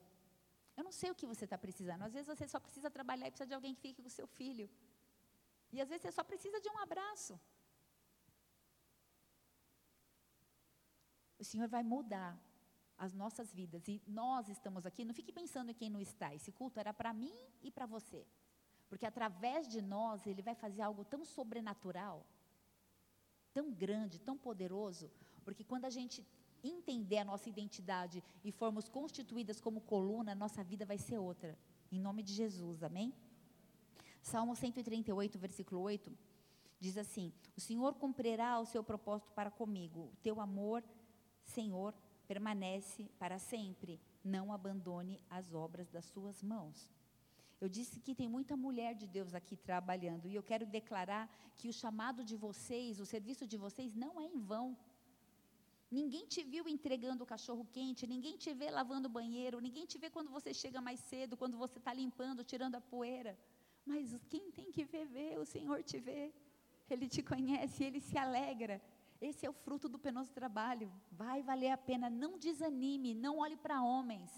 Eu não sei o que você está precisando. Às vezes você só precisa trabalhar e precisa de alguém que fique com o seu filho. E às vezes você só precisa de um abraço. O Senhor vai mudar as nossas vidas. E nós estamos aqui, não fique pensando em quem não está. Esse culto era para mim e para você. Porque através de nós, Ele vai fazer algo tão sobrenatural, tão grande, tão poderoso. Porque quando a gente entender a nossa identidade e formos constituídas como coluna, nossa vida vai ser outra. Em nome de Jesus, amém? Salmo 138, versículo 8, diz assim: O Senhor cumprirá o seu propósito para comigo, o teu amor, Senhor, permanece para sempre. Não abandone as obras das suas mãos. Eu disse que tem muita mulher de Deus aqui trabalhando e eu quero declarar que o chamado de vocês, o serviço de vocês não é em vão. Ninguém te viu entregando o cachorro quente, ninguém te vê lavando o banheiro, ninguém te vê quando você chega mais cedo, quando você está limpando, tirando a poeira. Mas quem tem que ver, vê, o Senhor te vê. Ele te conhece, ele se alegra. Esse é o fruto do penoso trabalho. Vai valer a pena. Não desanime, não olhe para homens.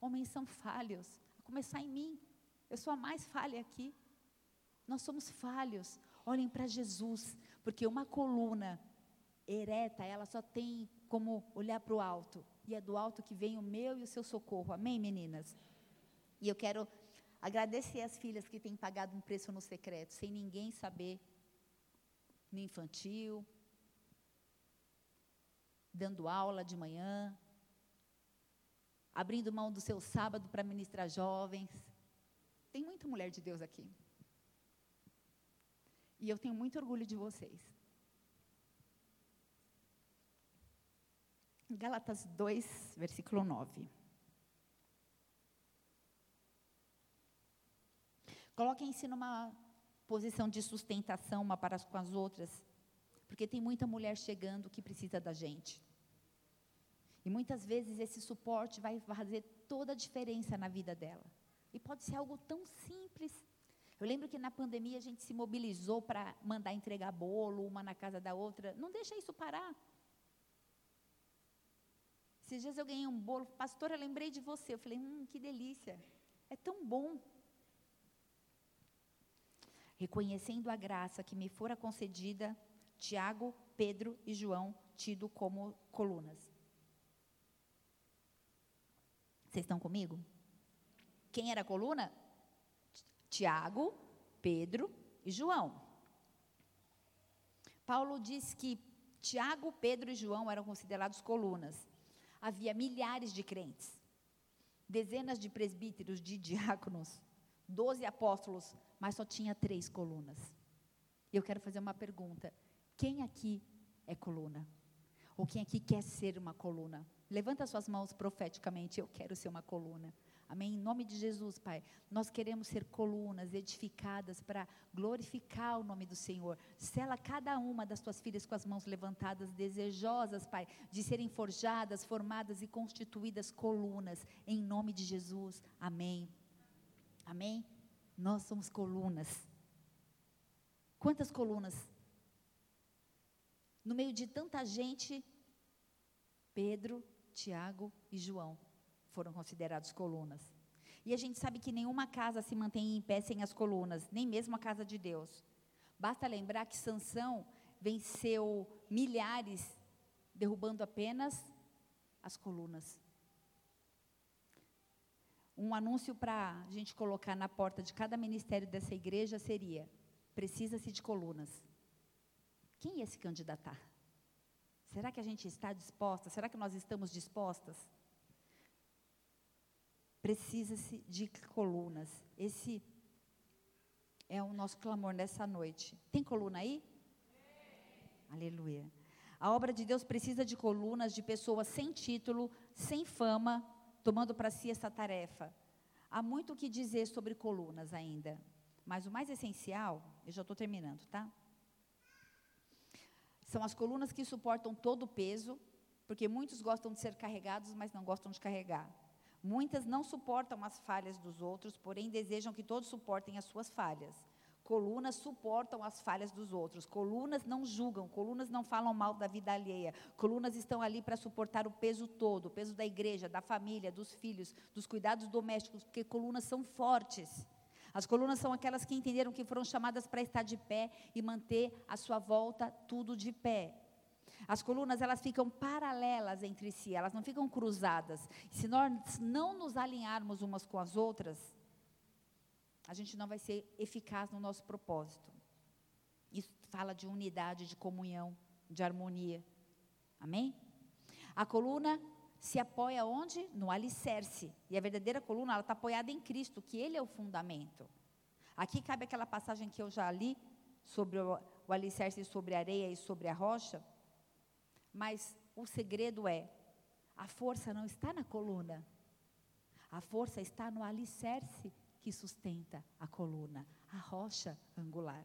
Homens são falhos. A começar em mim. Eu sou a mais falha aqui. Nós somos falhos. Olhem para Jesus, porque uma coluna ereta, ela só tem como olhar para o alto. E é do alto que vem o meu e o seu socorro. Amém, meninas? E eu quero agradecer as filhas que têm pagado um preço no secreto, sem ninguém saber, no infantil, dando aula de manhã, abrindo mão do seu sábado para ministrar jovens. Tem muita mulher de Deus aqui. E eu tenho muito orgulho de vocês. Gálatas 2, versículo 9. Coloquem-se numa posição de sustentação uma para com as outras, porque tem muita mulher chegando que precisa da gente. E muitas vezes esse suporte vai fazer toda a diferença na vida dela. E pode ser algo tão simples. Eu lembro que na pandemia a gente se mobilizou para mandar entregar bolo, uma na casa da outra. Não deixa isso parar. Esses dias eu ganhei um bolo, pastora, lembrei de você. Eu falei, hum, que delícia. É tão bom. Reconhecendo a graça que me fora concedida, Tiago, Pedro e João, tido como colunas. Vocês estão comigo? Quem era a coluna? Tiago, Pedro e João. Paulo diz que Tiago, Pedro e João eram considerados colunas havia milhares de crentes, dezenas de presbíteros, de diáconos, doze apóstolos, mas só tinha três colunas. Eu quero fazer uma pergunta: quem aqui é coluna? Ou quem aqui quer ser uma coluna? Levanta suas mãos profeticamente, eu quero ser uma coluna. Amém? Em nome de Jesus, Pai, nós queremos ser colunas edificadas para glorificar o nome do Senhor. Sela cada uma das tuas filhas com as mãos levantadas, desejosas, Pai, de serem forjadas, formadas e constituídas colunas. Em nome de Jesus. Amém. Amém? Nós somos colunas. Quantas colunas? No meio de tanta gente, Pedro, Tiago e João foram considerados colunas. E a gente sabe que nenhuma casa se mantém em pé sem as colunas, nem mesmo a casa de Deus. Basta lembrar que Sansão venceu milhares derrubando apenas as colunas. Um anúncio para a gente colocar na porta de cada ministério dessa igreja seria: precisa-se de colunas. Quem ia se candidatar? Será que a gente está disposta? Será que nós estamos dispostas? Precisa-se de colunas. Esse é o nosso clamor nessa noite. Tem coluna aí? Aleluia. A obra de Deus precisa de colunas de pessoas sem título, sem fama, tomando para si essa tarefa. Há muito o que dizer sobre colunas ainda, mas o mais essencial, eu já estou terminando, tá? São as colunas que suportam todo o peso, porque muitos gostam de ser carregados, mas não gostam de carregar. Muitas não suportam as falhas dos outros, porém desejam que todos suportem as suas falhas. Colunas suportam as falhas dos outros. Colunas não julgam, colunas não falam mal da vida alheia. Colunas estão ali para suportar o peso todo, o peso da igreja, da família, dos filhos, dos cuidados domésticos, porque colunas são fortes. As colunas são aquelas que entenderam que foram chamadas para estar de pé e manter à sua volta tudo de pé. As colunas, elas ficam paralelas entre si, elas não ficam cruzadas. Se nós não nos alinharmos umas com as outras, a gente não vai ser eficaz no nosso propósito. Isso fala de unidade, de comunhão, de harmonia. Amém? A coluna se apoia onde? No alicerce. E a verdadeira coluna, ela está apoiada em Cristo, que Ele é o fundamento. Aqui cabe aquela passagem que eu já li sobre o, o alicerce sobre a areia e sobre a rocha. Mas o segredo é: a força não está na coluna, a força está no alicerce que sustenta a coluna, a rocha angular.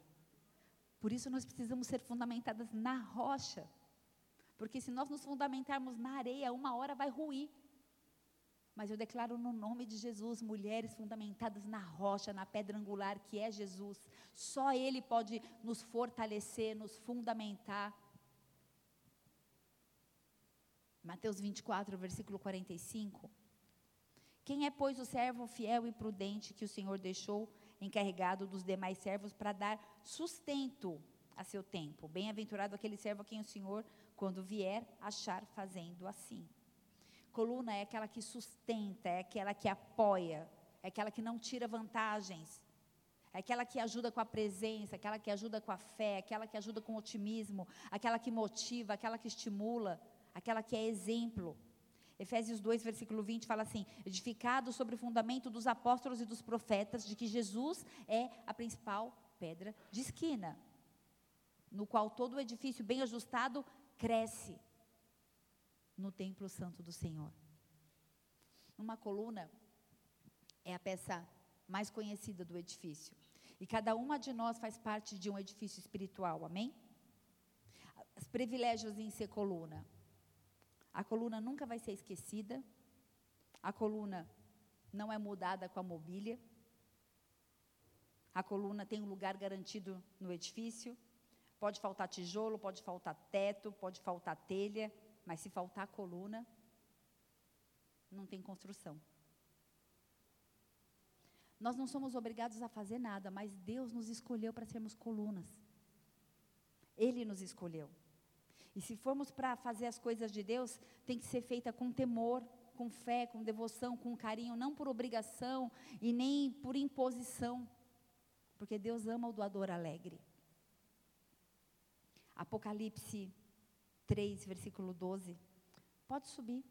Por isso nós precisamos ser fundamentadas na rocha. Porque se nós nos fundamentarmos na areia, uma hora vai ruir. Mas eu declaro no nome de Jesus, mulheres fundamentadas na rocha, na pedra angular que é Jesus. Só Ele pode nos fortalecer, nos fundamentar. Mateus 24, versículo 45. Quem é, pois, o servo fiel e prudente que o Senhor deixou encarregado dos demais servos para dar sustento a seu tempo? Bem-aventurado aquele servo a quem o Senhor, quando vier, achar fazendo assim. Coluna é aquela que sustenta, é aquela que apoia, é aquela que não tira vantagens, é aquela que ajuda com a presença, aquela que ajuda com a fé, aquela que ajuda com o otimismo, aquela que motiva, aquela que estimula aquela que é exemplo. Efésios 2, versículo 20 fala assim: edificado sobre o fundamento dos apóstolos e dos profetas, de que Jesus é a principal pedra de esquina, no qual todo o edifício bem ajustado cresce no templo santo do Senhor. Uma coluna é a peça mais conhecida do edifício. E cada uma de nós faz parte de um edifício espiritual, amém? Os privilégios em ser coluna. A coluna nunca vai ser esquecida. A coluna não é mudada com a mobília. A coluna tem um lugar garantido no edifício. Pode faltar tijolo, pode faltar teto, pode faltar telha, mas se faltar coluna, não tem construção. Nós não somos obrigados a fazer nada, mas Deus nos escolheu para sermos colunas. Ele nos escolheu. E se formos para fazer as coisas de Deus, tem que ser feita com temor, com fé, com devoção, com carinho, não por obrigação e nem por imposição. Porque Deus ama o doador alegre. Apocalipse 3, versículo 12. Pode subir.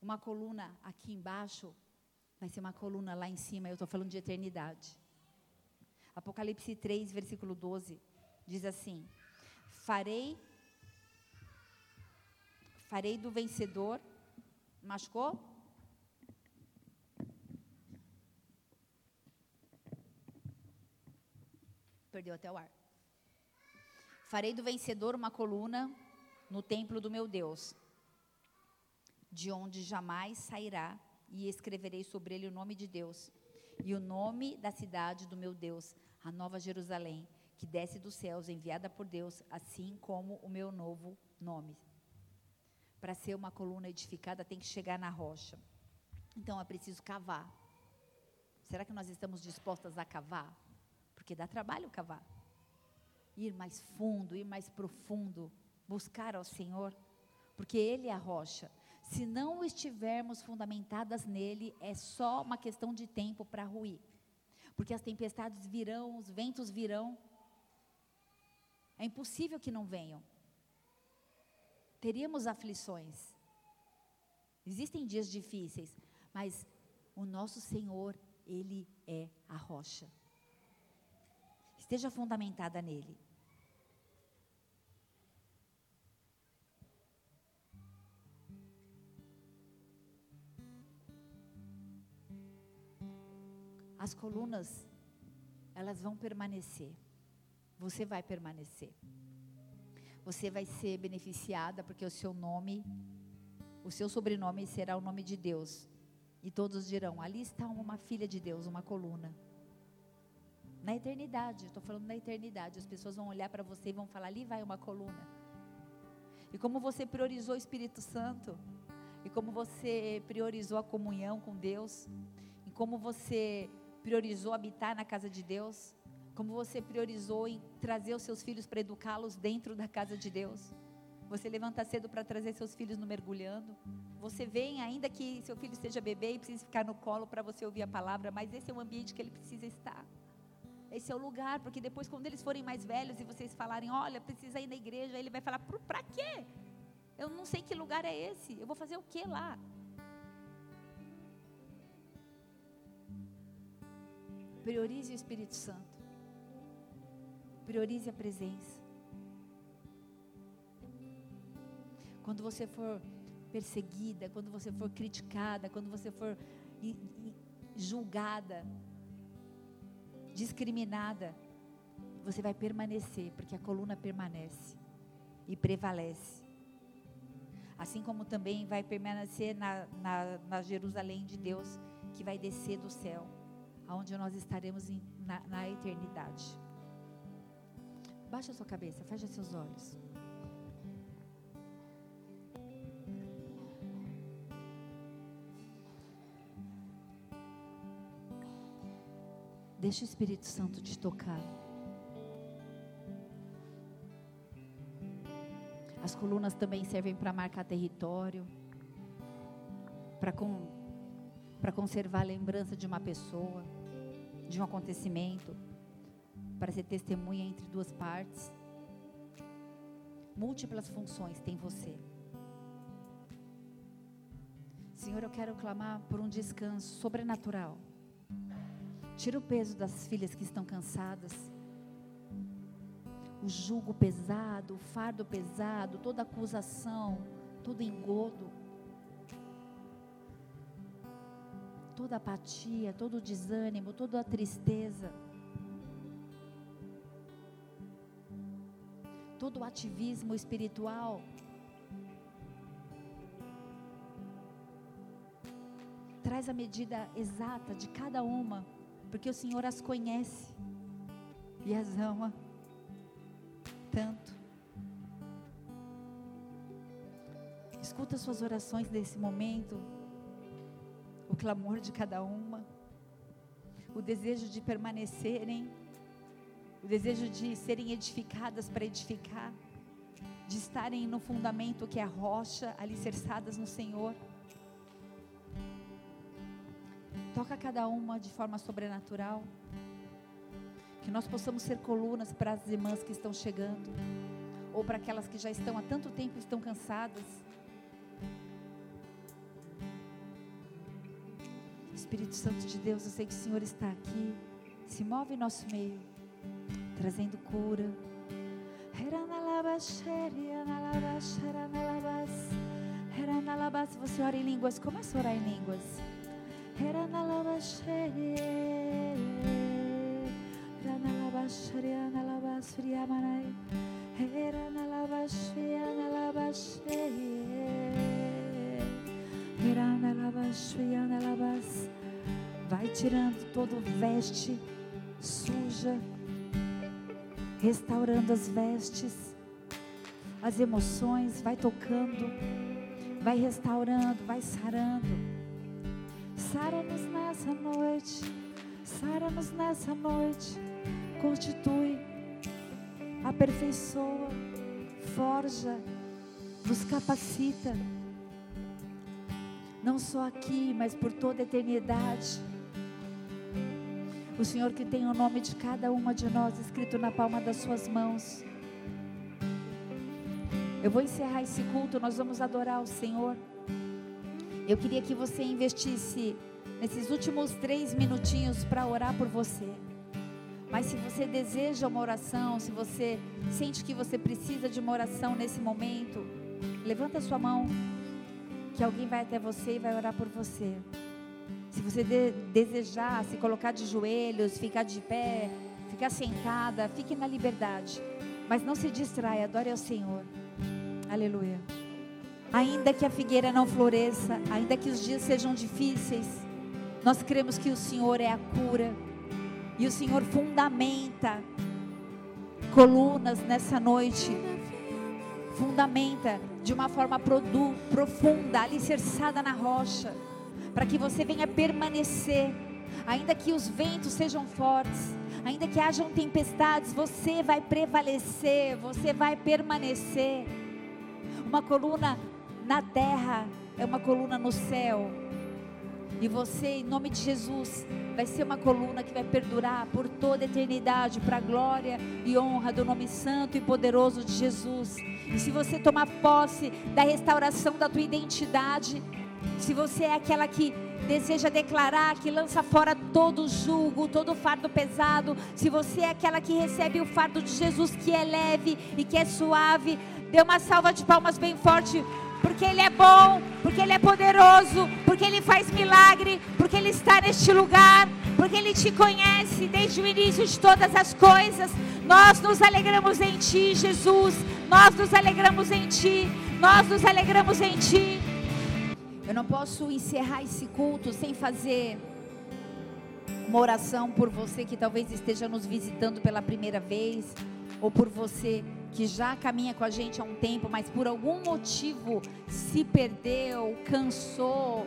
Uma coluna aqui embaixo vai ser uma coluna lá em cima. Eu estou falando de eternidade. Apocalipse 3, versículo 12. Diz assim: Farei farei do vencedor. Machucou? Perdeu até o ar. Farei do vencedor uma coluna no templo do meu Deus, de onde jamais sairá, e escreverei sobre ele o nome de Deus e o nome da cidade do meu Deus, a Nova Jerusalém que desce dos céus, enviada por Deus, assim como o meu novo nome. Para ser uma coluna edificada, tem que chegar na rocha. Então é preciso cavar. Será que nós estamos dispostas a cavar? Porque dá trabalho cavar. Ir mais fundo, ir mais profundo, buscar ao Senhor, porque Ele é a rocha. Se não estivermos fundamentadas nele, é só uma questão de tempo para ruir. Porque as tempestades virão, os ventos virão, é impossível que não venham. Teríamos aflições. Existem dias difíceis, mas o nosso Senhor, Ele é a rocha esteja fundamentada nele. As colunas, elas vão permanecer. Você vai permanecer. Você vai ser beneficiada porque o seu nome, o seu sobrenome será o nome de Deus. E todos dirão: ali está uma filha de Deus, uma coluna. Na eternidade, estou falando na eternidade, as pessoas vão olhar para você e vão falar: ali vai uma coluna. E como você priorizou o Espírito Santo, e como você priorizou a comunhão com Deus, e como você priorizou habitar na casa de Deus, como você priorizou em trazer os seus filhos para educá-los dentro da casa de Deus. Você levanta cedo para trazer seus filhos no mergulhando. Você vem, ainda que seu filho seja bebê e precise ficar no colo para você ouvir a palavra, mas esse é o ambiente que ele precisa estar. Esse é o lugar, porque depois, quando eles forem mais velhos e vocês falarem, olha, precisa ir na igreja, ele vai falar, para quê? Eu não sei que lugar é esse, eu vou fazer o que lá? Priorize o Espírito Santo. Priorize a presença. Quando você for perseguida, quando você for criticada, quando você for julgada, discriminada, você vai permanecer, porque a coluna permanece e prevalece. Assim como também vai permanecer na, na, na Jerusalém de Deus, que vai descer do céu, aonde nós estaremos em, na, na eternidade. Baixa sua cabeça, fecha seus olhos. Deixa o Espírito Santo te tocar. As colunas também servem para marcar território, para com, conservar a lembrança de uma pessoa, de um acontecimento, para ser testemunha entre duas partes. Múltiplas funções tem você. Senhor, eu quero clamar por um descanso sobrenatural Tira o peso das filhas que estão cansadas. O jugo pesado, o fardo pesado, toda acusação, todo engodo. Toda apatia, todo desânimo, toda a tristeza. Todo o ativismo espiritual. Traz a medida exata de cada uma porque o Senhor as conhece e as ama tanto. Escuta suas orações nesse momento, o clamor de cada uma, o desejo de permanecerem, o desejo de serem edificadas para edificar, de estarem no fundamento que é a rocha, alicerçadas no Senhor. Toca cada uma de forma sobrenatural. Que nós possamos ser colunas para as irmãs que estão chegando, ou para aquelas que já estão há tanto tempo e estão cansadas. Espírito Santo de Deus, eu sei que o Senhor está aqui, se move em nosso meio, trazendo cura. Se você ora em línguas, começa a orar em línguas. Vai tirando todo veste suja, restaurando as vestes, as emoções, vai tocando, vai restaurando, vai sarando. Sara-nos nessa noite, sara-nos nessa noite, constitui, aperfeiçoa, forja, nos capacita, não só aqui, mas por toda a eternidade. O Senhor que tem o nome de cada uma de nós escrito na palma das suas mãos. Eu vou encerrar esse culto, nós vamos adorar o Senhor. Eu queria que você investisse nesses últimos três minutinhos para orar por você. Mas se você deseja uma oração, se você sente que você precisa de uma oração nesse momento, levanta sua mão, que alguém vai até você e vai orar por você. Se Se você de, desejar se colocar de joelhos, ficar de pé, ficar sentada, fique na liberdade. Mas não se distraia, adore ao Senhor. Aleluia. Ainda que a figueira não floresça, ainda que os dias sejam difíceis, nós cremos que o Senhor é a cura. E o Senhor fundamenta colunas nessa noite. Fundamenta de uma forma profunda, alicerçada na rocha, para que você venha permanecer, ainda que os ventos sejam fortes, ainda que hajam tempestades, você vai prevalecer, você vai permanecer. Uma coluna na terra é uma coluna no céu. E você, em nome de Jesus, vai ser uma coluna que vai perdurar por toda a eternidade, para a glória e honra do nome santo e poderoso de Jesus. E se você tomar posse da restauração da tua identidade, se você é aquela que deseja declarar, que lança fora todo julgo, todo fardo pesado, se você é aquela que recebe o fardo de Jesus que é leve e que é suave, dê uma salva de palmas bem forte porque Ele é bom, porque Ele é poderoso, porque Ele faz milagre, porque Ele está neste lugar, porque Ele te conhece desde o início de todas as coisas. Nós nos alegramos em Ti, Jesus. Nós nos alegramos em Ti. Nós nos alegramos em Ti. Eu não posso encerrar esse culto sem fazer uma oração por você que talvez esteja nos visitando pela primeira vez, ou por você que já caminha com a gente há um tempo, mas por algum motivo se perdeu, cansou,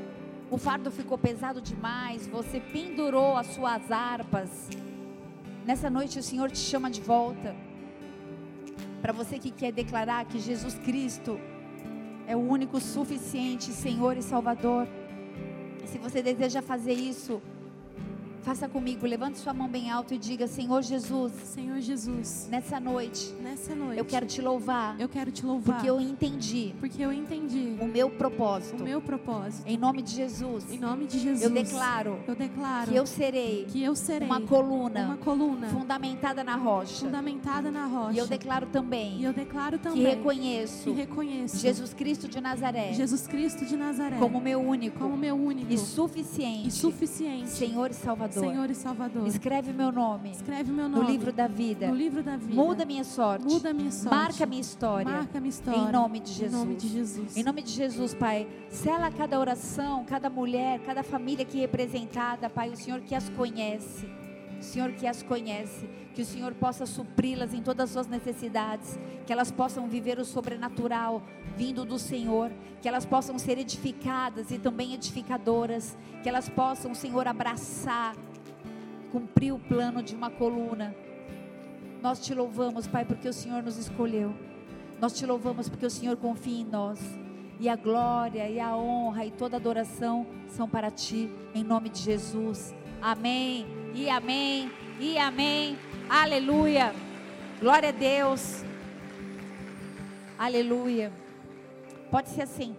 o fardo ficou pesado demais, você pendurou as suas harpas. Nessa noite o Senhor te chama de volta. Para você que quer declarar que Jesus Cristo é o único suficiente Senhor e Salvador. E se você deseja fazer isso, Faça comigo, levante sua mão bem alto e diga: Senhor Jesus. Senhor Jesus. Nessa noite. Nessa noite. Eu quero te louvar. Eu quero te louvar. Porque eu entendi. Porque eu entendi. O meu propósito. O meu propósito. Em nome de Jesus. Em nome de Jesus. Eu declaro. Eu declaro. Que eu serei. Que eu serei. Uma coluna. Uma coluna. Fundamentada na rocha. Fundamentada na rocha. E eu declaro também. E eu declaro também. Que reconheço. Que reconheço. Jesus Cristo de Nazaré. Jesus Cristo de Nazaré. Como meu único. Como meu único. E suficiente. E suficiente. Senhor e Salvador. Senhor e Salvador. Salvador. Escreve meu nome. Escreve meu nome. No livro da vida. No livro da vida. Muda minha sorte. Muda minha sorte. Marca minha história. Marca minha história. Em nome de Jesus. Em nome de Jesus. Em nome de Jesus, Pai. Sela cada oração, cada mulher, cada família aqui representada, Pai, o Senhor que as conhece. Senhor que as conhece, que o Senhor possa supri-las em todas as suas necessidades, que elas possam viver o sobrenatural vindo do Senhor, que elas possam ser edificadas e também edificadoras, que elas possam, Senhor, abraçar cumprir o plano de uma coluna. Nós te louvamos, Pai, porque o Senhor nos escolheu. Nós te louvamos porque o Senhor confia em nós. E a glória e a honra e toda adoração são para ti, em nome de Jesus. Amém. E amém. E amém. Aleluia. Glória a Deus. Aleluia. Pode se assentar.